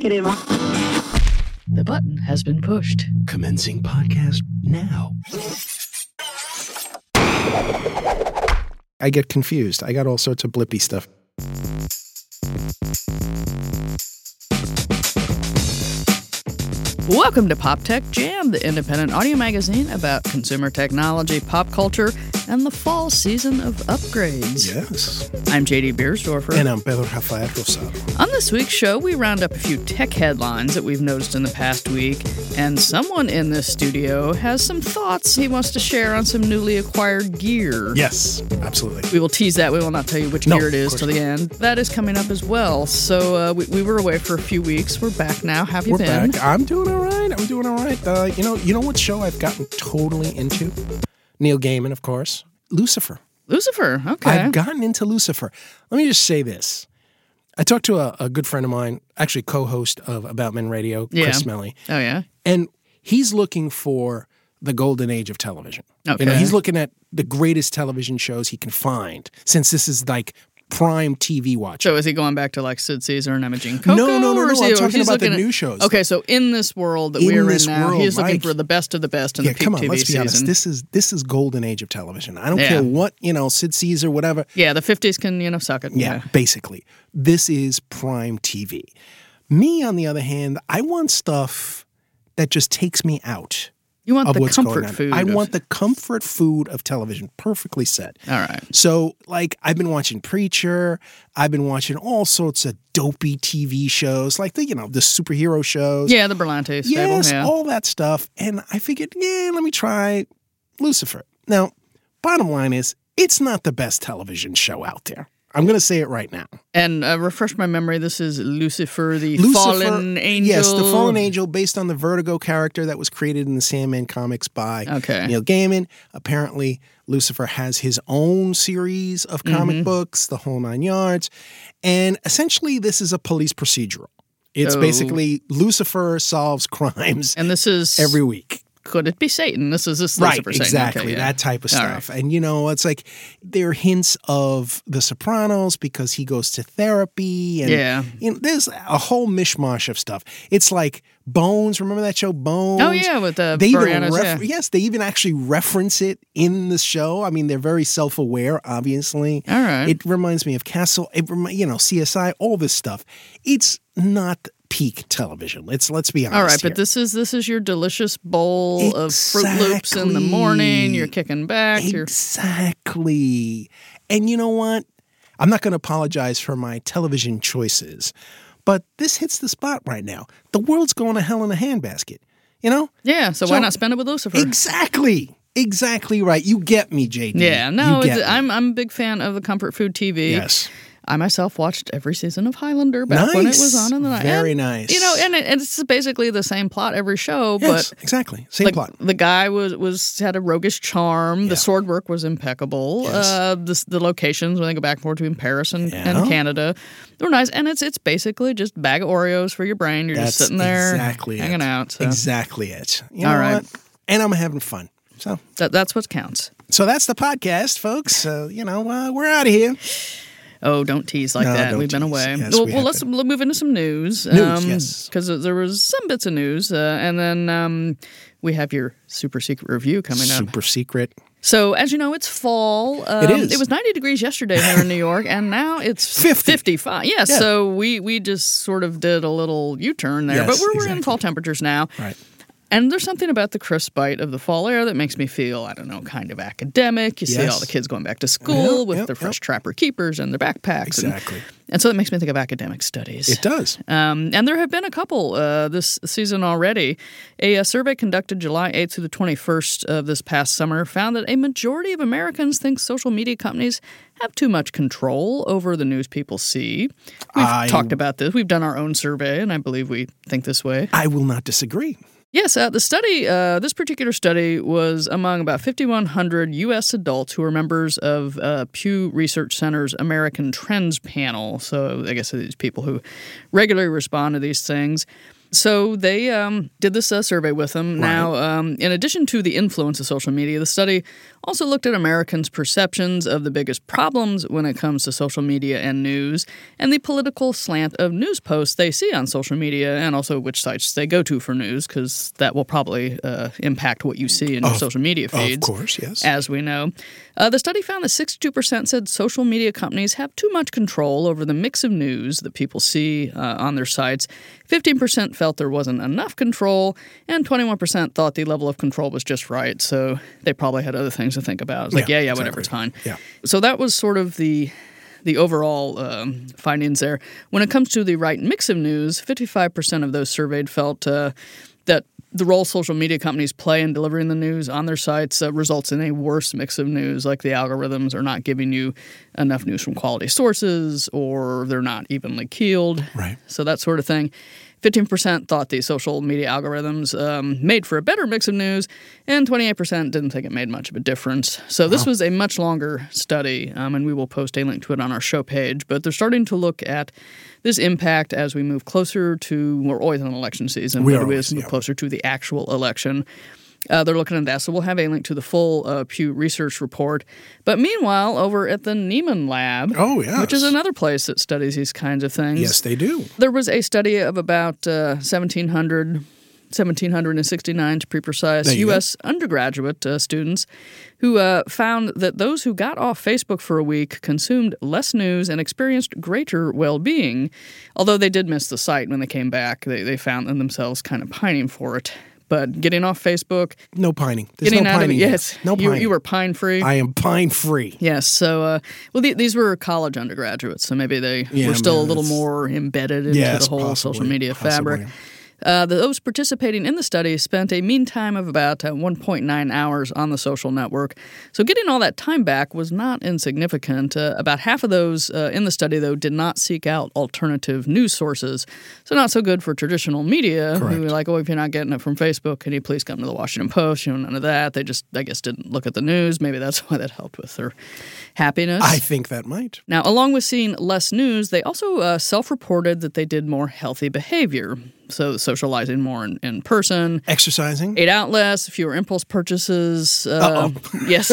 crema. The button has been pushed. Commencing podcast now. I get confused. I got all sorts of blippy stuff. Welcome to Pop Tech Jam, the independent audio magazine about consumer technology, pop culture, and the fall season of upgrades. Yes. I'm JD Biersdorfer. And I'm Pedro Rafael Rosado. On this week's show, we round up a few tech headlines that we've noticed in the past week, and someone in this studio has some thoughts he wants to share on some newly acquired gear. Yes, absolutely. We will tease that. We will not tell you which No, gear it is till the end. That is coming up as well. So uh, we, we were away for a few weeks. We're back now. Have you We're been? back. I'm doing all right. I'm doing all right. Uh, you know, you know what show I've gotten totally into? Neil Gaiman, of course. Lucifer. Lucifer. Okay. I've gotten into Lucifer. Let me just say this. I talked to a, a good friend of mine, actually co-host of About Men Radio, Chris Yeah. Smelly, oh yeah. and he's looking for the golden age of television. You know, Okay. he's looking at the greatest television shows he can find, since this is like prime TV watching. So is he going back to like Sid Caesar and Imogene Coca? No, no, no, no, is I'm he- talking about the at- new shows. Okay, so in this world that In we're in now, world, he's looking right. for the best of the best in yeah, the peak come on, TV let's be season. honest. This is this is golden age of television. I don't Yeah. care what you know, Sid Caesar, whatever. yeah, the fifties can you know suck it. Yeah, basically. This is prime TV. Me, on the other hand, I want stuff that just takes me out You want the comfort food. I of- want the comfort food of television. Perfectly said. All right. So, like, I've been watching Preacher. I've been watching all sorts of dopey TV shows, like the you know the superhero shows. Yeah, the Berlanti stable. yes, yeah. all that stuff. And I figured, yeah, let me try Lucifer. Now, bottom line is, it's not the best television show out there. I'm going to say it right now. and uh, refresh my memory. This is Lucifer, the Lucifer, fallen angel. Yes, the fallen angel, based on the Vertigo character that was created in the Sandman comics by Okay. Neil Gaiman. Apparently, Lucifer has his own series of comic Mm-hmm. books, the whole nine yards, and essentially, this is a police procedural. It's Oh. basically Lucifer solves crimes And this is every week. Could it be Satan? This is this Right, exactly. Okay, yeah. That type of All right. stuff. And, you know, it's like there are hints of The Sopranos because he goes to therapy. And, Yeah. You know, there's a whole mishmash of stuff. It's like Bones. Remember that show, Bones? Oh yeah, with the They even ref- yeah. yes, they even actually reference it in the show. I mean, they're very self-aware, obviously. All right. It reminds me of Castle, it remi- you know, CSI, all this stuff. It's not peak television. Let's let's be honest. All right, here. but this is this is your delicious bowl of Fruit Loops in the morning. You're kicking back. You're Exactly. And you know what? I'm not going to apologize for my television choices, but this hits the spot right now. The world's going to hell in a handbasket. You know? yeah. So, why not spend it with Lucifer? Exactly. Exactly right. You get me, JD. Yeah, no, it's. I'm I'm a big fan of the comfort food TV. Yes. I myself watched every season of Highlander back when it was on in the night. Very and, nice. You know, and it, it's basically the same plot every show, Yes, but exactly. Same like plot. the guy was was had a roguish charm. Yeah. The sword work was impeccable. Yes. Uh, the the locations when they go back and forth between Paris and, Yeah. and Canada, they were nice. And it's it's basically just bag of Oreos for your brain. You're That's just sitting there exactly hanging it. out. So Exactly it. You All right. what? And I'm having fun. So that, that's what counts. so that's the podcast, folks. So, you know, uh, we're out of here. Oh, don't tease like No, that. We've been away. Yes, well, we well let's move into some news. News, yes. Because there was some bits of news, uh, and then um, we have your super secret review coming up. Super secret. So, as you know, it's fall. Um, It is. It was 90 degrees yesterday here in New York, and now it's 50. 55. Yeah, Yeah. so we, we just sort of did a little U turn there, Yes, but we're, we're in fall temperatures now. Right. And there's something about the crisp bite of the fall air that makes me feel, I don't know, kind of academic. You see all the kids going back to school Yep, with yep, their fresh yep. trapper keepers and their backpacks. and- Exactly. And, so it makes me think of academic studies. It does. Um, and there have been a couple uh, this season already. A, uh survey conducted July 8th through the 21st of this past summer found that a majority of Americans think social media companies have too much control over the news people see. We've I- talked about this. We've done our own survey, and I believe we think this way. I will not disagree. Yes, uh, the study, uh, this particular study was among about 5,100 U.S. adults who are members of uh, Pew Research Center's American Trends panel. So I guess these people who regularly respond to these things. So they um, did this uh, survey with them. Now, um, in addition to the influence of social media, the study also looked at Americans' perceptions of the biggest problems when it comes to social media and news, and the political slant of news posts they see on social media, and also which sites they go to for news, because that will probably uh, impact what you see in your social media feeds. Of course, yes. As we know, uh, the study found that 62% said social media companies have too much control over the mix of news that people see uh, on their sites. 15% felt there wasn't enough control, and 21% thought the level of control was just right. So they probably had other things to think about. It's like, Yeah, yeah, yeah, whatever, exactly. it's fine. Yeah. So that was sort of the the overall um, findings there. When it comes to the right mix of news, 55% of those surveyed felt uh, the role social media companies play in delivering the news on their sites uh, results in a worse mix of news, like the algorithms are not giving you enough news from quality sources or they're not evenly keeled. Right. So that sort of thing. 15% thought the social media algorithms um, made for a better mix of news, and 28% didn't think it made much of a difference. So this was a much longer study, um, and we will post a link to it on our show page. But they're starting to look at this impact as we move closer to, we're always in election season, We but are we move yeah. closer to the actual election. Uh, they're looking at that, so we'll have a link to the full uh, Pew Research report. But meanwhile, over at the Nieman Lab, Oh, yes. which is another place that studies these kinds of things, Yes, they do. there was a study of about uh, 1,700, 1,769 to be precise, you go. U.S. undergraduate uh, students who uh, found that those who got off Facebook for a week consumed less news and experienced greater well being. Although they did miss the site when they came back, they, they found themselves kind of pining for it. But getting off Facebook, No pining. There's getting no out of it, pining. here. yes, No you, pining. you were pine free. I am pine free. Yes. So, uh, well, the, these were college undergraduates, so maybe they Yeah, were still a little more embedded into the whole possibly, social media fabric. Uh, those participating in the study spent a mean time of about uh, 1.9 hours on the social network. So, getting all that time back was not insignificant. Uh, about half of those uh, in the study, though, did not seek out alternative news sources. So, not so good for traditional media who Correct. were like, oh, if you're not getting it from Facebook, can you please come to the Washington Post? You know, none of that. They just, I guess, didn't look at the news. Maybe that's why that helped with their happiness. I think that might. Now, along with seeing less news, they also uh, self reported that they did more healthy behavior. So, socializing more in, in person, Exercising. ate out less, fewer impulse purchases. Uh, yes.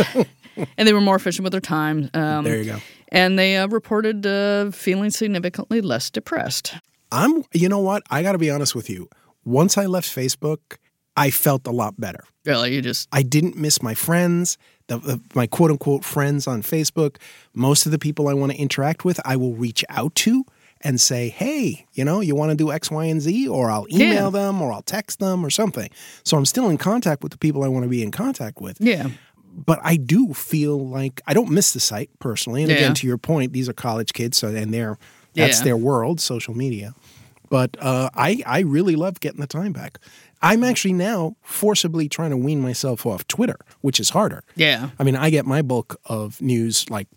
and they were more efficient with their time. Um, There you go. And they uh, reported uh, feeling significantly less depressed. I'm, you know what? I got to be honest with you. Once I left Facebook, I felt a lot better. Really, you just, I didn't miss my friends, the, the, my quote unquote friends on Facebook. Most of the people I want to interact with, I will reach out to and say, hey, you know, you want to do X, Y, and Z? Or I'll email Yeah. them or I'll text them or something. So I'm still in contact with the people I want to be in contact with. yeah. But I do feel like I don't miss the site personally. And Yeah. again, to your point, these are college kids, so and they're that's Yeah. their world, social media. But uh, I I really love getting the time back. I'm actually now forcibly trying to wean myself off Twitter, which is harder. Yeah. I mean, I get my bulk of news like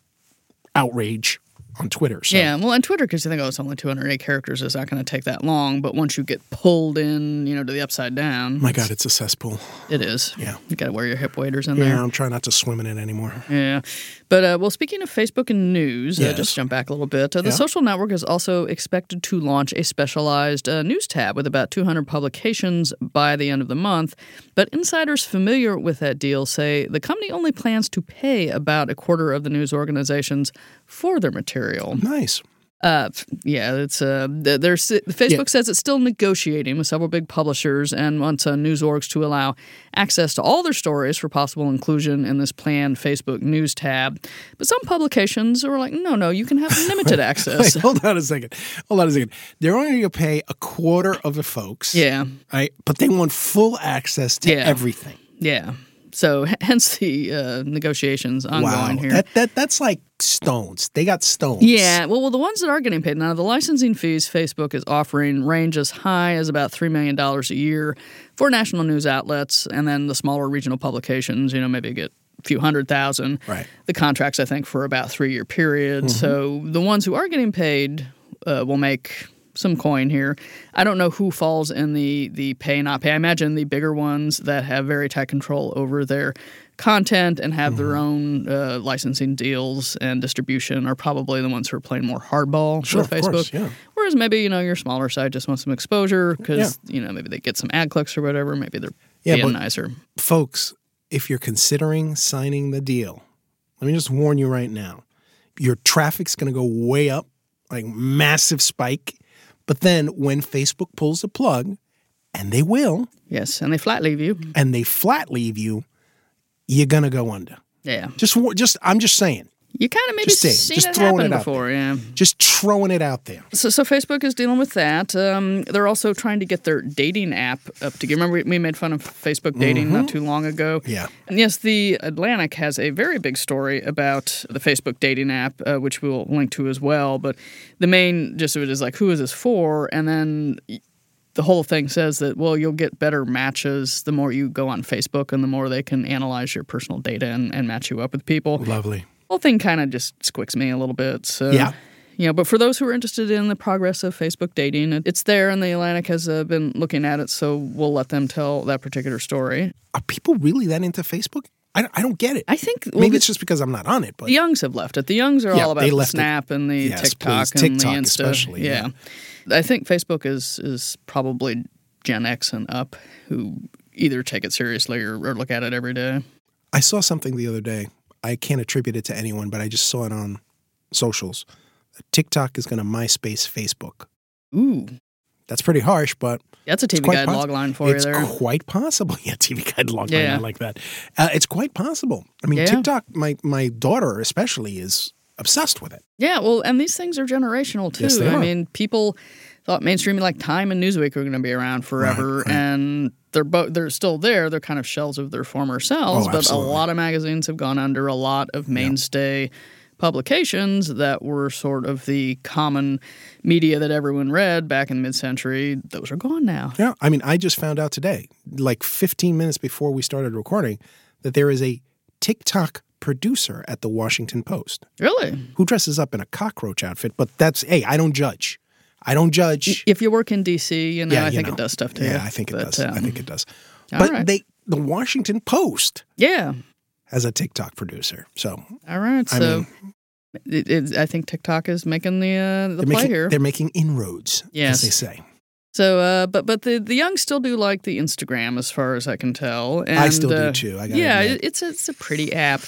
outrage on Twitter. So Yeah, well, on Twitter, because you think, oh, it's only 208 characters, it's not going to take that long. But once you get pulled in, you know, to the upside down, my God, it's a cesspool. it is. Yeah. You got to wear your hip waders in Yeah, there. I'm trying not to swim in it anymore. Yeah. But, uh, well, speaking of Facebook and news, uh, Yes. just jump back a little bit. Uh, the Yeah. social network is also expected to launch a specialized uh, news tab with about 200 publications by the end of the month. But insiders familiar with that deal say the company only plans to pay about a quarter of the news organizations for their material. Nice. Uh, yeah, it's uh, there's Facebook says it's still negotiating with several big publishers and wants uh, news orgs to allow access to all their stories for possible inclusion in this planned Facebook news tab. But some publications are like, no, no, you can have limited access. Wait, hold on a second. Hold on a second. They're only going to pay a quarter of the folks. yeah, Right? But they want full access to Yeah. everything. yeah. So hence the uh, negotiations ongoing Wow. here. That, that, that's like stones. They got stones. Yeah, well, well, the ones that are getting paid now, the licensing fees Facebook is offering range as high as about $3 million a year for national news outlets, and then the smaller regional publications, you know, maybe get a few hundred thousand. Right. The contracts, I think, for about three year period. So the ones who are getting paid uh, will make some coin here. I don't know who falls in the the pay not pay. I imagine the bigger ones that have very tight control over their content and have their own uh, licensing deals and distribution are probably the ones who are playing more hardball Sure, with of Facebook. course, yeah. Whereas maybe you know your smaller side just wants some exposure because you know maybe they get some ad clicks or whatever. Maybe they're Yeah, being nicer. folks, if you're considering signing the deal, let me just warn you right now. Your traffic's going to go way up, like massive spike. But then when Facebook pulls the plug, and they will, Yes, and they flat leave you. and they flat leave you, you're going to go under. Yeah, Just just I'm just saying. You kind of maybe Just seen just it throwing happen it out before. Yeah. Just throwing it out there. So, so Facebook is dealing with that. Um, they're also trying to get their dating app up to. Remember, we, we made fun of Facebook dating not too long ago. Mm-hmm. Yeah. And yes, the Atlantic has a very big story about the Facebook dating app, uh, which we'll link to as well. But the main gist of it is like, who is this for? And then the whole thing says that well, you'll get better matches the more you go on Facebook, and the more they can analyze your personal data and, and match you up with people Lovely. Whole thing kind of just squicks me a little bit. So Yeah. You know, but for those who are interested in the progress of Facebook dating, it's there, and the Atlantic has uh, been looking at it. So we'll let them tell that particular story. Are people really that into Facebook? I, I don't get it. I think well, Maybe the, it's just because I'm not on it, but the Youngs have left it. The Youngs are Yeah, all about the left it. Snap and the Yes, TikTok please. and TikTok the Insta. especially, yeah. I think Facebook is is probably Gen X and up who either take it seriously or, or look at it every day. I saw something the other day. I can't attribute it to anyone, but I just saw it on socials. TikTok is going to MySpace Facebook. Ooh, That's pretty harsh, but that's a TV Guide poss- log line for it's you. It's quite possible. Yeah, TV Guide log line, Yeah. I like that. Uh, it's quite possible. I mean, Yeah. TikTok, my my daughter especially is obsessed with it. Yeah, well, and these things are generational too. Yes, I mean, people thought mainstream like Time and Newsweek were going to be around forever, right. and they're both they're still there. They're kind of shells of their former selves, Oh, but a lot of magazines have gone under. A lot of mainstay publications that were sort of the common media that everyone read back in the mid-century, those are gone now. Yeah, I mean, I just found out today, like 15 minutes before we started recording, that there is a TikTok producer at the Washington Post Really? who dresses up in a cockroach outfit. But that's hey, I don't judge. I don't judge. If you work in DC, you know, Yeah, I you think know. it does stuff to you. Yeah, I think it But, does. I um, think it does. But right. they, the Washington Post Yeah. has a TikTok producer, so All right. I So mean- it, it, I think TikTok is making the uh, the play making here. they're making inroads, Yes. as they say. So, uh, but but the the young still do like the Instagram, as far as I can tell. And, I still do uh, too, I yeah, admit. it's a, it's a pretty app.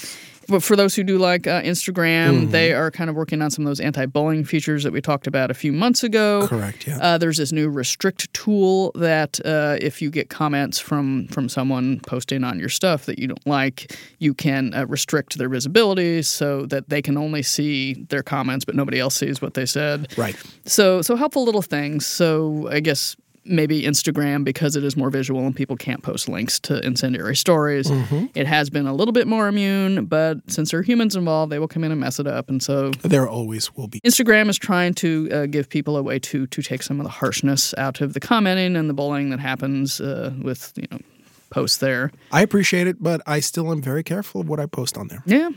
But for those who do like uh, Instagram, Mm-hmm. they are kind of working on some of those anti-bullying features that we talked about a few months ago. Correct. Yeah. Uh, there's this new restrict tool that uh, if you get comments from from someone posting on your stuff that you don't like, you can uh, restrict their visibility so that they can only see their comments, but nobody else sees what they said. right. So so helpful little things. So I guess maybe Instagram because it is more visual and people can't post links to incendiary stories. Mm-hmm. It has been a little bit more immune, but since there are humans involved, they will come in and mess it up. And so There always will be. Instagram is trying to uh, give people a way to to take some of the harshness out of the commenting and the bullying that happens uh, with you know posts there. I appreciate it, but I still am very careful of what I post on there. Yeah.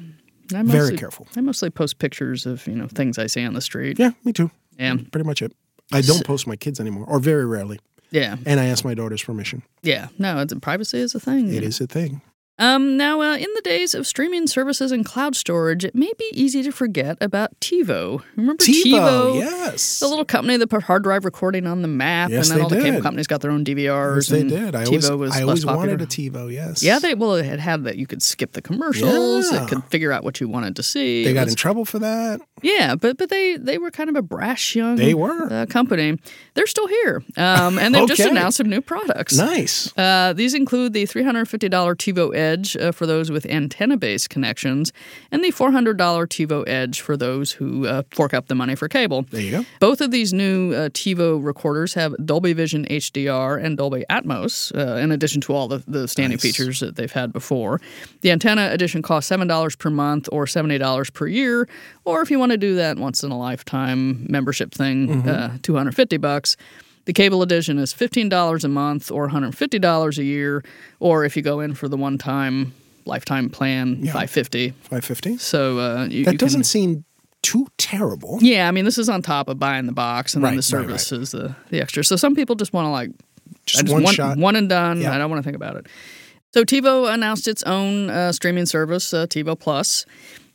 I Very careful. I mostly post pictures of you know things I see on the street. Yeah, me too. Yeah. Pretty much it. I don't post my kids anymore, or very rarely. Yeah. And I ask my daughter's permission. Yeah. No, it's, privacy is a thing. It is a thing. Um, now, uh, in the days of streaming services and cloud storage, it may be easy to forget about TiVo. Remember TiVo, yes. The little company that put hard drive recording on the map, Yes, and then all the cable companies got their own DVRs. Yes, they and did. I TiVo always, was I always wanted a TiVo. Yes. Yeah, they well, it had had that you could skip the commercials. Yeah. It could figure out what you wanted to see. They got in trouble for that. Yeah, but but they they were kind of a brash young They were. uh, company. They're still here, um, and they've just announced some new products. Nice. Uh, these include the $350 TiVo Edge uh, for those with antenna based connections, and the $400 TiVo Edge for those who uh, fork up the money for cable. There you go. Both of these new uh, TiVo recorders have Dolby Vision HDR and Dolby Atmos, uh, in addition to all the, the standing Nice. features that they've had before. The antenna edition costs $7 per month or $70 per year, or if you want to do that once in a lifetime membership thing, Mm-hmm. uh, 250 bucks. The cable edition is $15 a month or $150 a year, or if you go in for the one time lifetime plan, 550 Five fifty. So uh, you, That you doesn't can, seem too terrible. yeah, I mean, this is on top of buying the box, and then Right, the right, right. is the, the extra. So some people just want to like Just, just one want shot. one and done. Yeah. I don't want to think about it. So TiVo announced its own uh, streaming service, uh, TiVo Plus.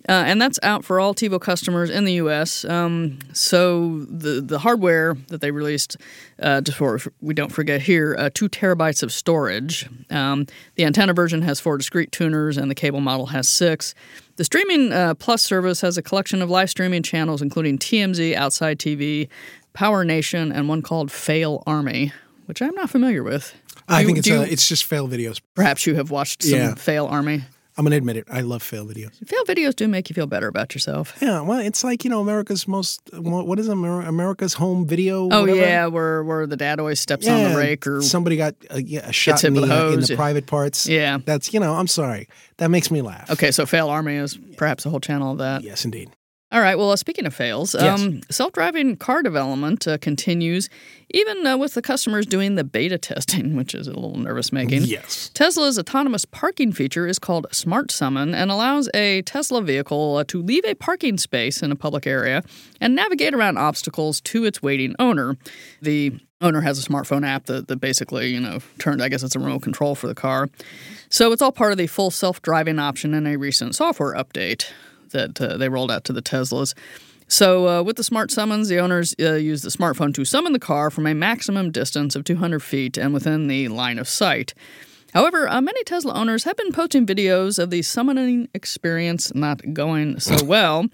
Uh, and that's out for all TiVo customers in the U.S. Um, so the the hardware that they released, uh, just for we don't forget here, uh, two terabytes of storage. Um, the antenna version has four discrete tuners, and the cable model has six. The Streaming uh, Plus service has a collection of live streaming channels, including TMZ, Outside TV, Power Nation, and one called Fail Army, which I'm not familiar with. I Do- think it's you- uh, it's just fail videos. perhaps you have watched some Yeah. Fail Army. I'm gonna admit it. I love fail videos. Fail videos do make you feel better about yourself. Yeah, well, it's like you know America's most what what is Amer- America's home video? Oh whatever? yeah, where where the dad always steps on the rake or somebody got a, yeah, a shot in the, uh, in the private parts. Yeah. that's you know I'm sorry that makes me laugh. Okay, so Fail Army is perhaps a whole channel of that. Yes, indeed. All right. Well, uh, speaking of fails, Yes. um, self-driving car development uh, continues, even uh, with the customers doing the beta testing, which is a little nervous-making. Yes. Tesla's autonomous parking feature is called Smart Summon and allows a Tesla vehicle uh, to leave a parking space in a public area and navigate around obstacles to its waiting owner. The owner has a smartphone app that, that basically, you know, turned, I guess it's a remote control for the car. So it's all part of the full self driving option in a recent software update that uh, they rolled out to the Teslas. So, uh, with the smart summons, the owners uh, use the smartphone to summon the car from a maximum distance of 200 feet and within the line of sight. However, uh, many Tesla owners have been posting videos of the summoning experience not going so well,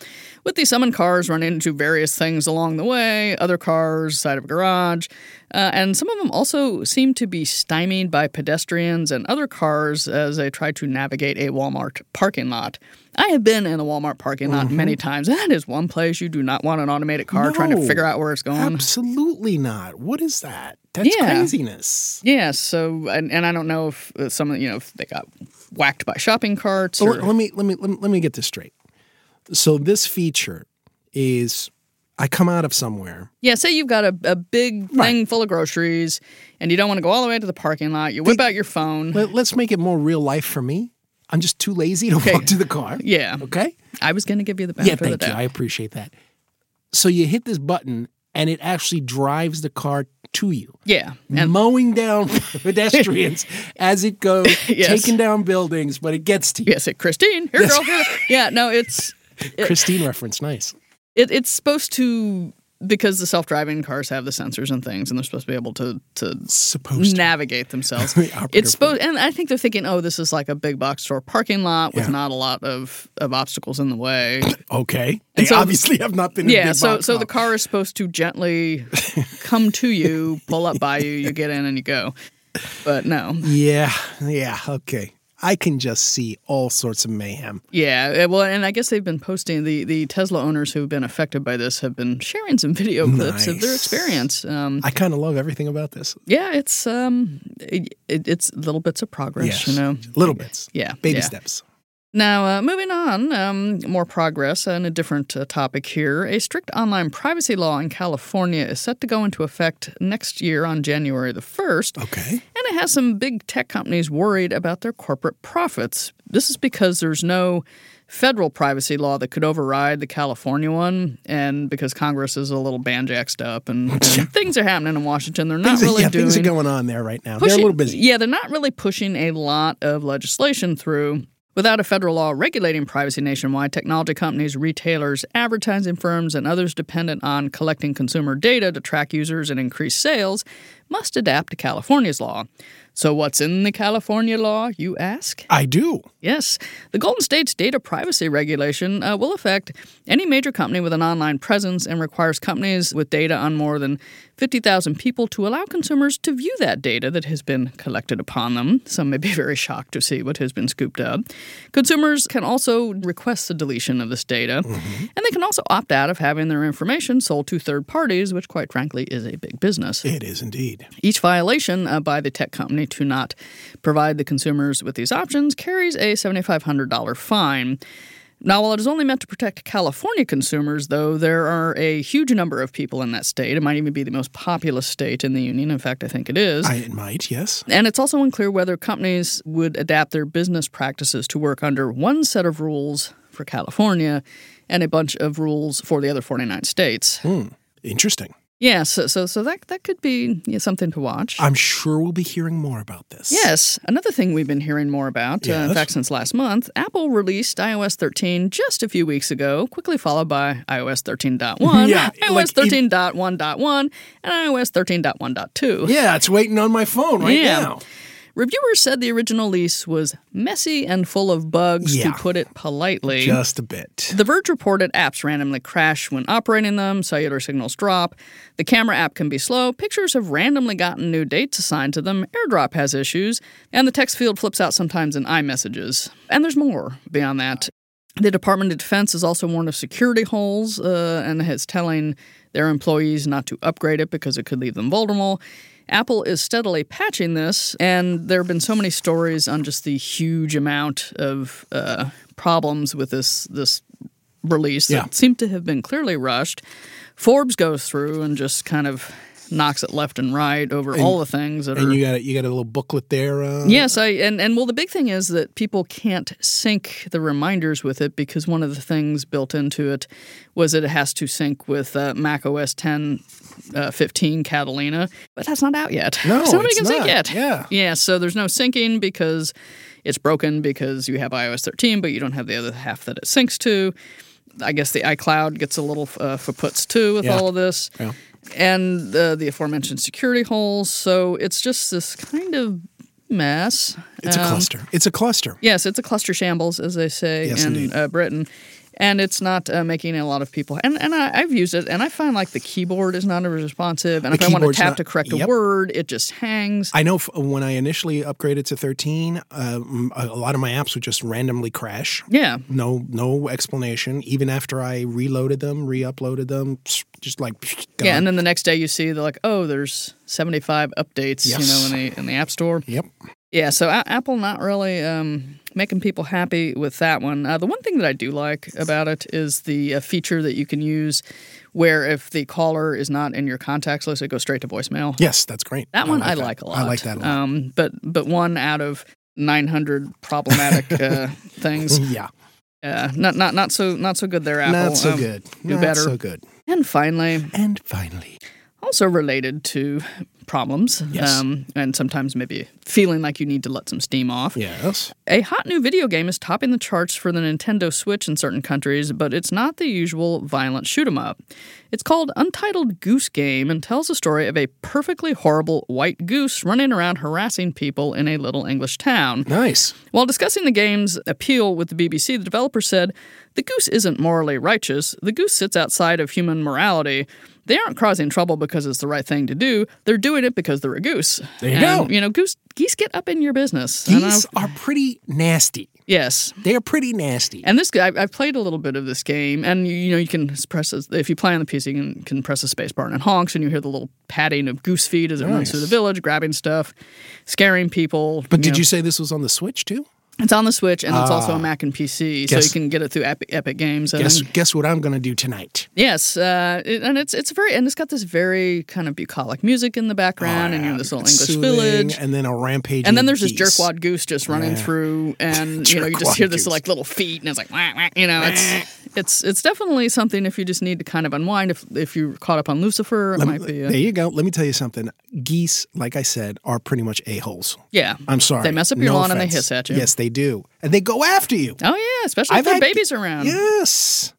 with the summoned cars running into various things along the way, other cars, side of a garage, uh, and some of them also seem to be stymied by pedestrians and other cars as they try to navigate a Walmart parking lot. I have been in a Walmart parking lot many times. That is one place you do not want an automated car trying to figure out where it's going. Absolutely not. What is that? That's Yeah. craziness. Yeah, so and, and I don't know if uh, some of you know if they got whacked by shopping carts or let, let me let me let me let me get this straight. So this feature is I come out of somewhere. yeah. Say you've got a, a big thing full of groceries and you don't want to go all the way to the parking lot. You whip out your phone. Let, let's make it more real life for me. I'm just too lazy to walk to the car. Yeah, Okay. I was going to give you the Yeah, benefit of thank you. I appreciate that. So you hit this button and it actually drives the car to you. yeah, and mowing down pedestrians as it goes, Yes. taking down buildings, but it gets to you. yes, it, Christine, here, girl. Here. Yeah, no, it's Christine reference, nice. it, it's supposed to because the self-driving cars have the sensors and things, and they're supposed to be able to to Supposed to. navigate themselves. It's supposed, and I think they're thinking, oh, this is like a big box store parking lot with Yeah. not a lot of, of obstacles in the way. Okay. They so- obviously have not been yeah, so so the car is supposed to gently come to you, pull up by you, you get in and you go. But no, Yeah, yeah, okay. I can just see all sorts of mayhem. yeah, uh, well, and I guess they've been posting the the Tesla owners who've been affected by this have been sharing some video clips of their experience. Um, I kind of love everything about this. yeah, it's um, it, it, it's little bits of progress, Yes. you know. Little bits. Yeah, Baby yeah. steps. Now, uh, moving on, um, more progress on a different uh, topic here. A strict online privacy law in California is set to go into effect next year on January the 1st. Okay. And it has some big tech companies worried about their corporate profits. This is because there's no federal privacy law that could override the California one, and because Congress is a little banjaxed up and, and things are happening in Washington. They're not Things, are- really yeah, doing things are going on there right now. They're a little busy. Yeah, they're not really pushing a lot of legislation through. Without a federal law regulating privacy nationwide, technology companies, retailers, advertising firms, and others dependent on collecting consumer data to track users and increase sales must adapt to California's law. So, what's in the California law, you ask? I do. Yes, the Golden State's data privacy regulation uh, will affect any major company with an online presence and requires companies with data on more than 50,000 people to allow consumers to view that data that has been collected upon them. Some may be very shocked to see what has been scooped up. Consumers can also request the deletion of this data, and they can also opt out of having their information sold to third parties, which, quite frankly, is a big business. It is indeed. Each violation uh, by the tech company to not provide the consumers with these options carries a $7,500 fine. Now, while it is only meant to protect California consumers, though, there are a huge number of people in that state. It might even be the most populous state in the union. In fact, I think it is. I, it might, yes. And it's also unclear whether companies would adapt their business practices to work under one set of rules for California and a bunch of rules for the other 49 states. Hmm. Interesting. Yeah, so so so that that could be yeah, something to watch. I'm sure we'll be hearing more about this. Yes, another thing we've been hearing more about, uh, in fact, since last month, Apple released iOS 13 just a few weeks ago, quickly followed by iOS 13.1, Yeah, iOS like e- 13.1.1, and iOS 13.1.2. Yeah, it's waiting on my phone right Yeah. now. Reviewers said the original lease was messy and full of bugs, Yeah. to put it politely. Just a bit. The Verge reported apps randomly crash when operating them, cellular signals drop. The camera app can be slow, pictures have randomly gotten new dates assigned to them, AirDrop has issues, and the text field flips out sometimes in iMessages. And there's more beyond that. The Department of Defense has also warned of security holes uh, and is telling their employees not to upgrade it because it could leave them vulnerable. Apple is steadily patching this, and there have been so many stories on just the huge amount of uh, problems with this this release Yeah. that seem to have been clearly rushed. Forbes goes through and just kind of knocks it left and right over all the things that are. And you got a, you got a little booklet there. Uh, Yes, I and, and well the big thing is that people can't sync the reminders with it because one of the things built into it was that it has to sync with uh, Mac OS 10 uh, 15 Catalina, but that's not out yet. No, so nobody it's can sync yet. Yeah. Yeah, so there's no syncing because it's broken because you have iOS 13 but you don't have the other half that it syncs to. I guess the iCloud gets a little uh, puts too with Yeah. all of this Yeah. And uh, the aforementioned security holes. So it's just this kind of mess. It's a Um, cluster. It's a cluster. Yes, it's a cluster shambles, as they say Yes, in uh, Britain. And it's not uh, making a lot of people. And, and I, I've used it, and I find like the keyboard is not as responsive. And The if I want to tap not- to correct a word, it just hangs. I know f- when I initially upgraded to 13, um, a lot of my apps would just randomly crash. yeah. No, no explanation. Even after I reloaded them, re-uploaded them, just like gone. Yeah, and then the next day you see they're like, oh, there's 75 updates, you know, in the in the App Store. yep. Yeah, so a- Apple not really um, making people happy with that one. Uh, the one thing that I do like about it is the uh, feature that you can use where if the caller is not in your contacts list, it goes straight to voicemail. Yes, that's great. That one I that. like a lot. I like that a lot. Um, but but one out of 900 problematic uh, things, yeah, uh, not not not so not so good there. Apple, not so Um, good. do not better. so good. And finally, And finally, also related to problems, Yes. um, and sometimes maybe feeling like you need to let some steam off. yes, A hot new video game is topping the charts for the Nintendo Switch in certain countries, but it's not the usual violent shoot 'em up. It's called Untitled Goose Game and tells the story of a perfectly horrible white goose running around harassing people in a little English town. nice. While discussing the game's appeal with the BBC, the developer said, The goose isn't morally righteous. The goose sits outside of human morality. They aren't causing trouble because it's the right thing to do. They're doing it because they're a goose. There you And, go. You know, goose geese get up in your business. Geese are pretty nasty. yes. They are pretty nasty. And this guy, I've played a little bit of this game, and you know you can press a, if you play on the PC, you can, can press a space bar and it honks, and you hear the little patting of goose feet as it runs through the village, grabbing stuff, scaring people. but did know. you say this was on the Switch too? It's on the Switch, and it's also Ah. a Mac and PC, Guess- so you can get it through Epic, Epic Games. I Guess think. guess what I'm going to do tonight. Yes, uh, it- and it's it's very and it's got this very kind of bucolic music in the background, and you're in this little English soothing, village. and then a rampage. And then there's this jerkwad goose just running Yeah. through, and you know you just hear this goose. like little feet, and it's like wah, wah, you know it's it's it's definitely something if you just need to kind of unwind. If if you're caught up on Lucifer, it might be a, There you go. Let me tell you something. Geese, like I said, are pretty much a holes. yeah. I'm sorry. They mess up your No lawn and they hiss at you. Yes, they do, and they go after you. Oh yeah, especially if I've had- babies around. Yes.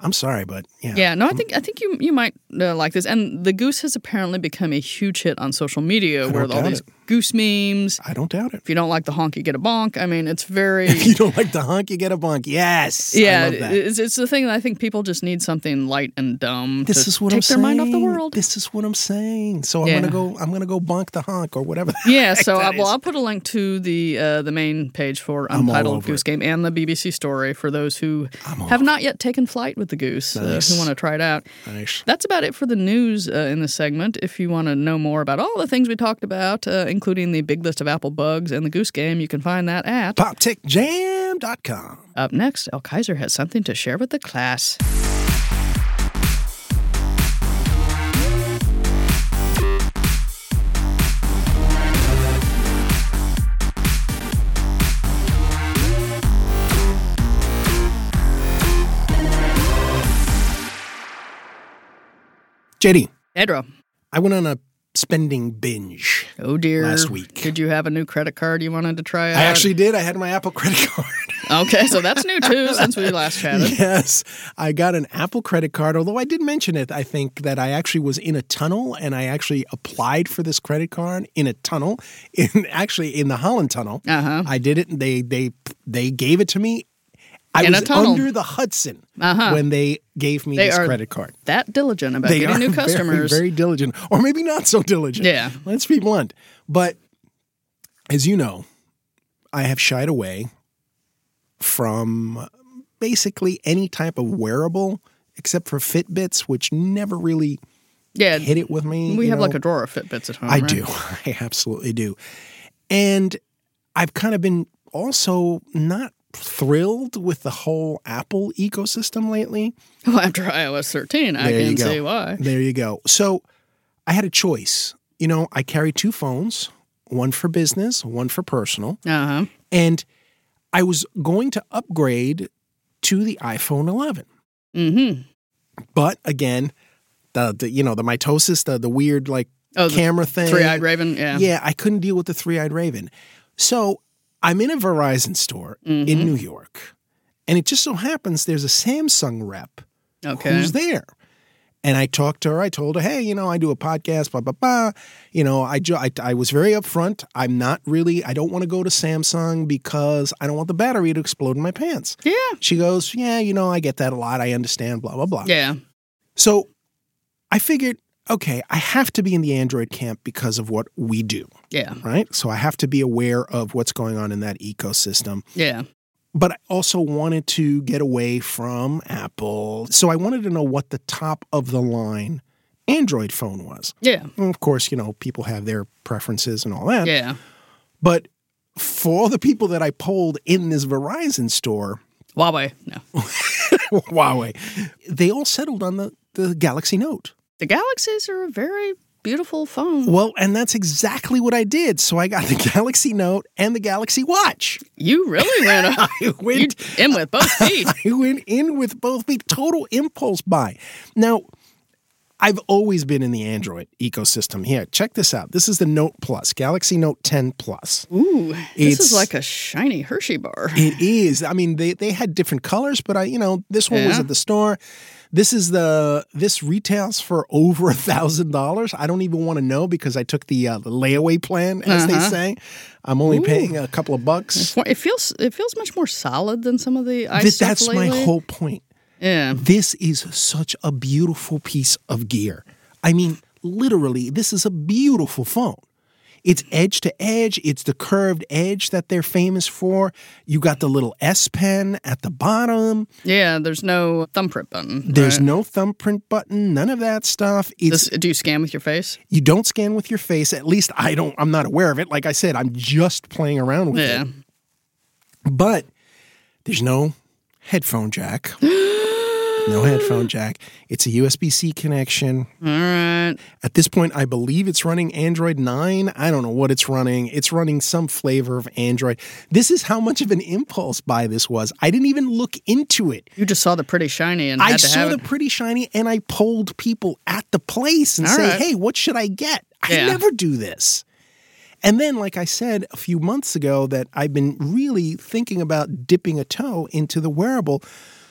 I'm sorry, but yeah. Yeah, no, I think I think you you might uh, like this. And the goose has apparently become a huge hit on social media, where all these it. Goose memes. I don't doubt it. If you don't like the honk, you get a bonk. I mean, it's very If you don't like the honk, you get a bonk. Yes. I yeah. love that. It's, it's the thing that I think people just need something light and dumb this to is what take I'm their saying. mind off the world. This is what I'm saying. So I'm Yeah. gonna go. I'm gonna go bonk the honk or whatever. the yeah, so uh, well. I'll put a link to the uh, the main page for Untitled Goose it. Game and the BBC story for those who have not yet taken flight with the goose uh, who want to try it out. Nice. That's about it for the news uh, in this segment. If you want to know more about all the things we talked about, uh, including the big list of Apple bugs and the Goose Game, you can find that at. PopTechJam.com. Up next, El Kaiser has something to share with the class. JD, Pedro. I went on a spending binge. Oh dear. Last week. Did you have a new credit card you wanted to try out? I actually did. I had my Apple credit card. Okay, so that's new too since we last chatted. yes, I got an Apple credit card. Although I did mention it, I think that I actually was in a tunnel and I actually applied for this credit card in a tunnel, in actually in the Holland Tunnel. Uh-huh. I did it. and They they they gave it to me. I In a was tunnel. under the Hudson Uh-huh. when they gave me They this credit card. That diligent about They getting new customers. very diligent, or maybe not so diligent. Yeah. let's be blunt. But as you know, I have shied away from basically any type of wearable except for Fitbits, which never really yeah, hit it with me. we have know. like a drawer of Fitbits at home. I right? do. I absolutely do. And I've kind of been also not thrilled with the whole Apple ecosystem lately. Well, after iOS 13, I There you can see why. There you go. So I had a choice. You know, I carry two phones, one for business, one for personal. Uh huh. And I was going to upgrade to the iPhone 11. Mm-hmm. But again, the, the you know, the mitosis, the the weird like Oh, camera thing. Three-eyed raven. Yeah. Yeah, I couldn't deal with the three-eyed raven. So I'm in a Verizon store Mm-hmm. in New York. And it just so happens there's a Samsung rep Okay. who's there. And I talked to her. I told her, hey, you know, I do a podcast, blah, blah, blah. You know, I, I, I was very upfront. I'm not really, I don't want to go to Samsung because I don't want the battery to explode in my pants. Yeah. She goes, yeah, you know, I get that a lot. I understand, blah, blah, blah. Yeah. So I figured, okay, I have to be in the Android camp because of what we do, Yeah. right? So I have to be aware of what's going on in that ecosystem Yeah. but I also wanted to get away from Apple. So I wanted to know what the top of the line Android phone was. Yeah. And of course, you know, people have their preferences and all that. Yeah. But for all the people that I polled in this Verizon store, Huawei. No. Huawei, they all settled on the, the Galaxy Note. The Galaxies are a very beautiful phone. Well, and that's exactly what I did. So I got the Galaxy Note and the Galaxy Watch. You really went a, I you went in with both feet. I went in with both feet. Total impulse buy. Now, I've always been in the Android ecosystem. Here, check this out. This is the Note Plus, Galaxy Note 10 Plus. Ooh, this It's- is like a shiny Hershey bar. It is. I mean, they, they had different colors, but I, you know, this one was at the store. This is the this retails for over a thousand dollars. I don't even want to know because I took the, uh, the layaway plan, as they Uh-huh. say. I'm only paying a couple of bucks. It feels it feels much more solid than some of the ice Th- that's my whole point. Yeah. This is such a beautiful piece of gear. I mean, literally, this is a beautiful phone. It's edge to edge. It's the curved edge that they're famous for. You got the little S Pen at the bottom. Yeah, there's no thumbprint button. There's right? no thumbprint button, none of that stuff. It's do you scan with your face? you don't scan with your face. At least I don't I'm not aware of it. Like I said, I'm just playing around with Yeah. it. But there's no headphone jack. no headphone jack. It's a USB C connection. All right. At this point, I believe it's running Android 9. I don't know what it's running. It's running some flavor of Android. This is how much of an impulse buy this was. I didn't even look into it. You just saw the pretty shiny and I saw the pretty shiny and I polled people at the place and All say, right. hey, what should I get? I Yeah. never do this. And then, like I said a few months ago, that I've been really thinking about dipping a toe into the wearable.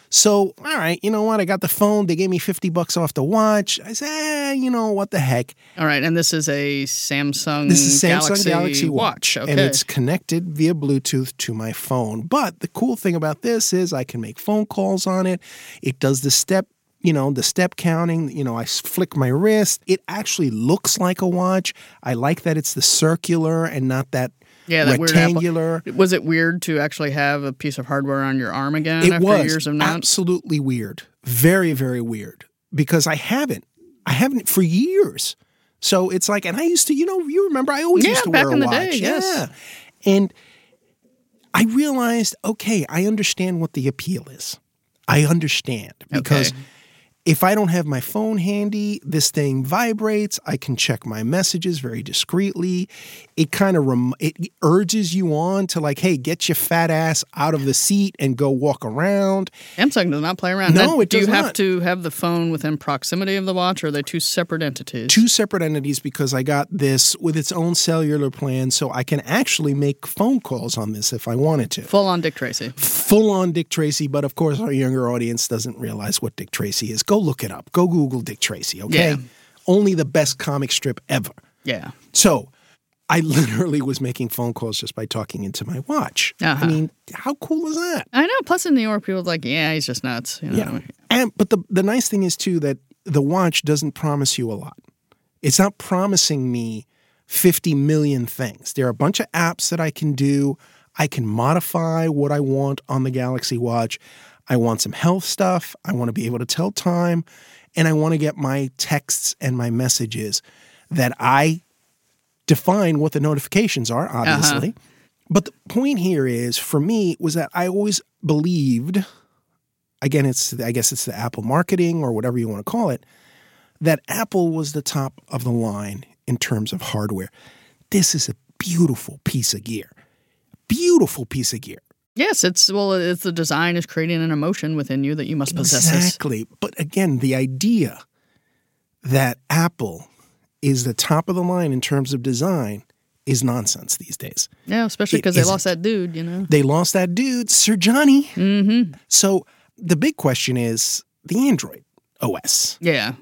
So, all right, you know what? I got the phone. They gave me 50 bucks off the watch. I said, eh, you know, what the heck? All right, and this is a Samsung. This is Samsung Galaxy, Galaxy, Watch. Okay. and it's connected via Bluetooth to my phone. But the cool thing about this is I can make phone calls on it. It does the step, you know, the step counting. You know, I flick my wrist. It actually looks like a watch. I like that it's the circular and not that yeah, that weird rectangular. Was it weird to actually have a piece of hardware on your arm again It after was years of not? absolutely weird, very very weird because I haven't, I haven't for years. So it's like, and I used to, you know, you remember I always Yeah, used to wear a watch, day, yes. yeah, and I realized, okay, I understand what the appeal is. I understand because Okay. If I don't have my phone handy, this thing vibrates. I can check my messages very discreetly. It kind of rem- it urges you on to like, hey, get your fat ass out of the seat and go walk around. Samsung does not play around. No, Now, it Do you does have to have the phone within proximity of the watch, or are they two separate entities? Two separate entities because I got this with its own cellular plan, so I can actually make phone calls on this if I wanted to. Full on Dick Tracy. Full on Dick Tracy, but of course our younger audience doesn't realize what Dick Tracy is. Go look it up. Go Google Dick Tracy, okay? Yeah. Only the best comic strip ever. Yeah. So I literally was making phone calls just by talking into my watch. Uh-huh. I mean, how cool is that? I know. Plus, in New York, people are like, yeah, he's just nuts. You know? Yeah. And but the the nice thing is too that the watch doesn't promise you a lot. It's not promising me 50 million things. There are a bunch of apps that I can do. I can modify what I want on the Galaxy Watch. I want some health stuff. I want to be able to tell time and I want to get my texts and my messages that I define what the notifications are, uh-huh. obviously. But the point here is for me was that I always believed again it's I guess it's the Apple marketing or whatever you want to call it that Apple was the top of the line in terms of hardware. This is a beautiful piece of gear. Beautiful piece of gear. Yes, it's well, it's the design is creating an emotion within you that you must possess. Exactly. But again, the idea that Apple is the top of the line in terms of design is nonsense these days. Yeah, especially because they isn't. lost that dude. You know. They lost that dude, Sir Jony. Mm-hmm. So the big question is the Android OS. Yeah.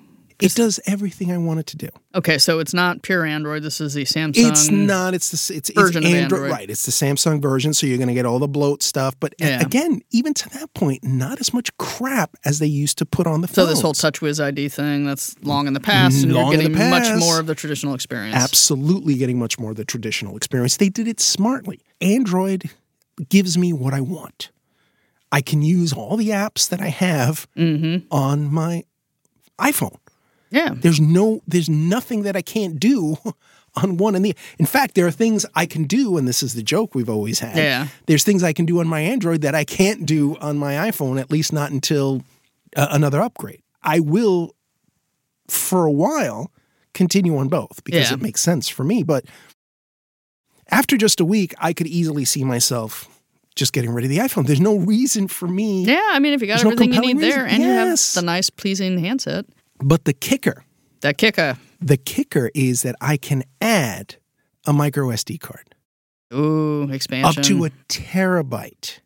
It does everything I want it to do. Okay, so it's not pure Android. This is the Samsung. It's not. It's the it's, it's version of Android, Android. right? It's the Samsung version, so you're going to get all the bloat stuff. But Yeah. again, even to that point, not as much crap as they used to put on the phone. So phones. this whole TouchWiz ID thing that's long in the past, and Long you're in the getting much more of the traditional experience. absolutely getting much more of the traditional experience. They did it smartly. Android gives me what I want. I can use all the apps that I have Mm-hmm. on my iPhone. Yeah. There's no there's nothing that I can't do on one and the in fact there are things I can do and this is the joke we've always had. Yeah. There's things I can do on my Android that I can't do on my iPhone at least not until uh, another upgrade. I will for a while continue on both because Yeah. it makes sense for me but after just a week I could easily see myself just getting rid of the iPhone. There's no reason for me. Yeah, I mean, if you got There's no everything you need there, and Yes. you have the nice, pleasing handset, But the kicker that kicker. The kicker is that I can add a micro SD card Ooh, expansion. up to a terabyte.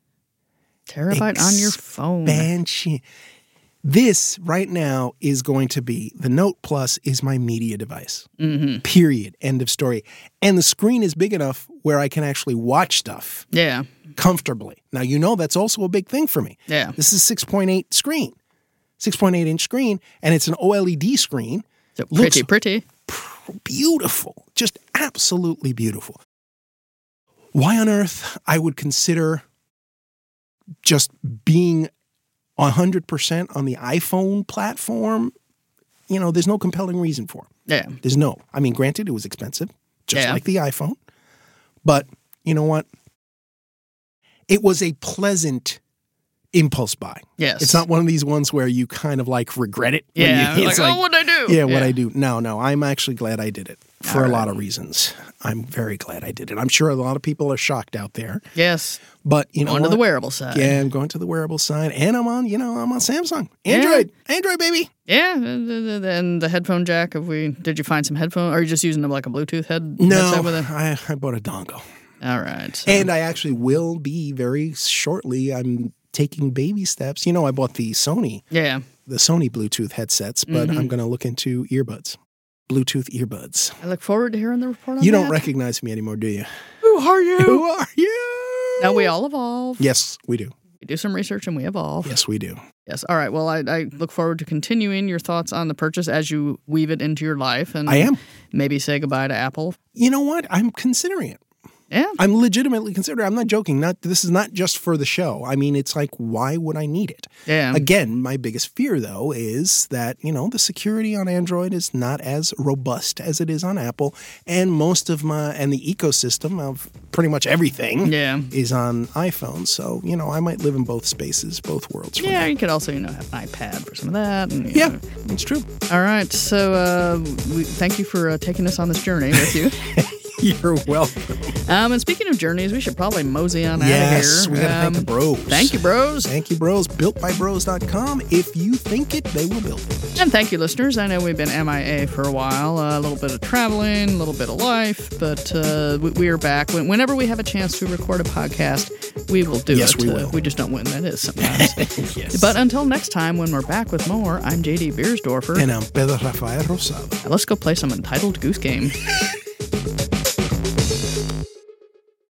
terabyte on your phone. Expansion. This right now is going to be the Note Plus is my media device. Mm-hmm. Period. End of story. And the screen is big enough where I can actually watch stuff Yeah, comfortably. Now you know that's also a big thing for me. yeah. This is 6.8 screen. 6.8 inch screen and it's an OLED screen. So looks- pretty, pretty. beautiful, just absolutely beautiful. Why on earth I would consider just being 100% on the iPhone platform, you know, there's no compelling reason for. it. Yeah, There's no. I mean, granted, it was expensive, just Yeah. like the iPhone, but you know what? It was a pleasant impulse buy. yes. It's not one of these ones where you kind of like regret it. Yeah, you, like, it's oh, what'd I do? Yeah, what I do. No, no, I'm actually glad I did it for a lot of reasons. I'm very glad I did it. I'm sure a lot of people are shocked out there, Yes, but you know on to the wearable side. Yeah, I'm going to the wearable side, and I'm on. You know, I'm on Samsung, Android, Android baby. Yeah, and the- headphone jack. If we did, you find some headphone? Or are you just using them like a Bluetooth head? No, headset with it? I, I bought a dongle, All right. so- and I actually will be very shortly. I'm taking baby steps. You know, I bought the Sony, yeah, the Sony Bluetooth headsets, but Mm-hmm. I'm going to look into earbuds, Bluetooth earbuds. I look forward to hearing the report on You that. don't recognize me anymore, do you? Who are you? Who are you? Now we all evolve. Yes, we do. We do some research and we evolve. Yes, we do. Yes. All right. Well, I, I look forward to continuing your thoughts on the purchase as you weave it into your life, and I am. maybe say goodbye to Apple. You know what? I'm considering it. Yeah. I'm legitimately considering. I'm not joking. Not this is not just for the show. I mean, it's like, why would I need it? Yeah. Again, my biggest fear though is that you know the security on Android is not as robust as it is on Apple, and most of my and the ecosystem of pretty much everything Yeah. is on iPhone. So you know, I might live in both spaces, both worlds. Yeah, you could also, you know, have an iPad for some of that. And, yeah, know. it's true. All right. So uh, we, thank you for uh, taking us on this journey with you. You're welcome. um, and speaking of journeys, we should probably mosey on yes, out of here. Yes, we gotta thank the Um, bros. Thank you, bros. Thank you, bros. Builtbybros.com. If you think it, they will build it. And thank you, listeners. I know we've been MIA for a while, uh, a little bit of traveling, a little bit of life, but uh, we, we are back. When- Whenever we have a chance to record a podcast, we will do Yes, it. we Uh, will. we just don't win. that is sometimes. Yes. but until next time, when we're back with more, I'm JD Biersdorfer. and I'm Pedro Rafael Rosado. Let's go play some Untitled Goose Game.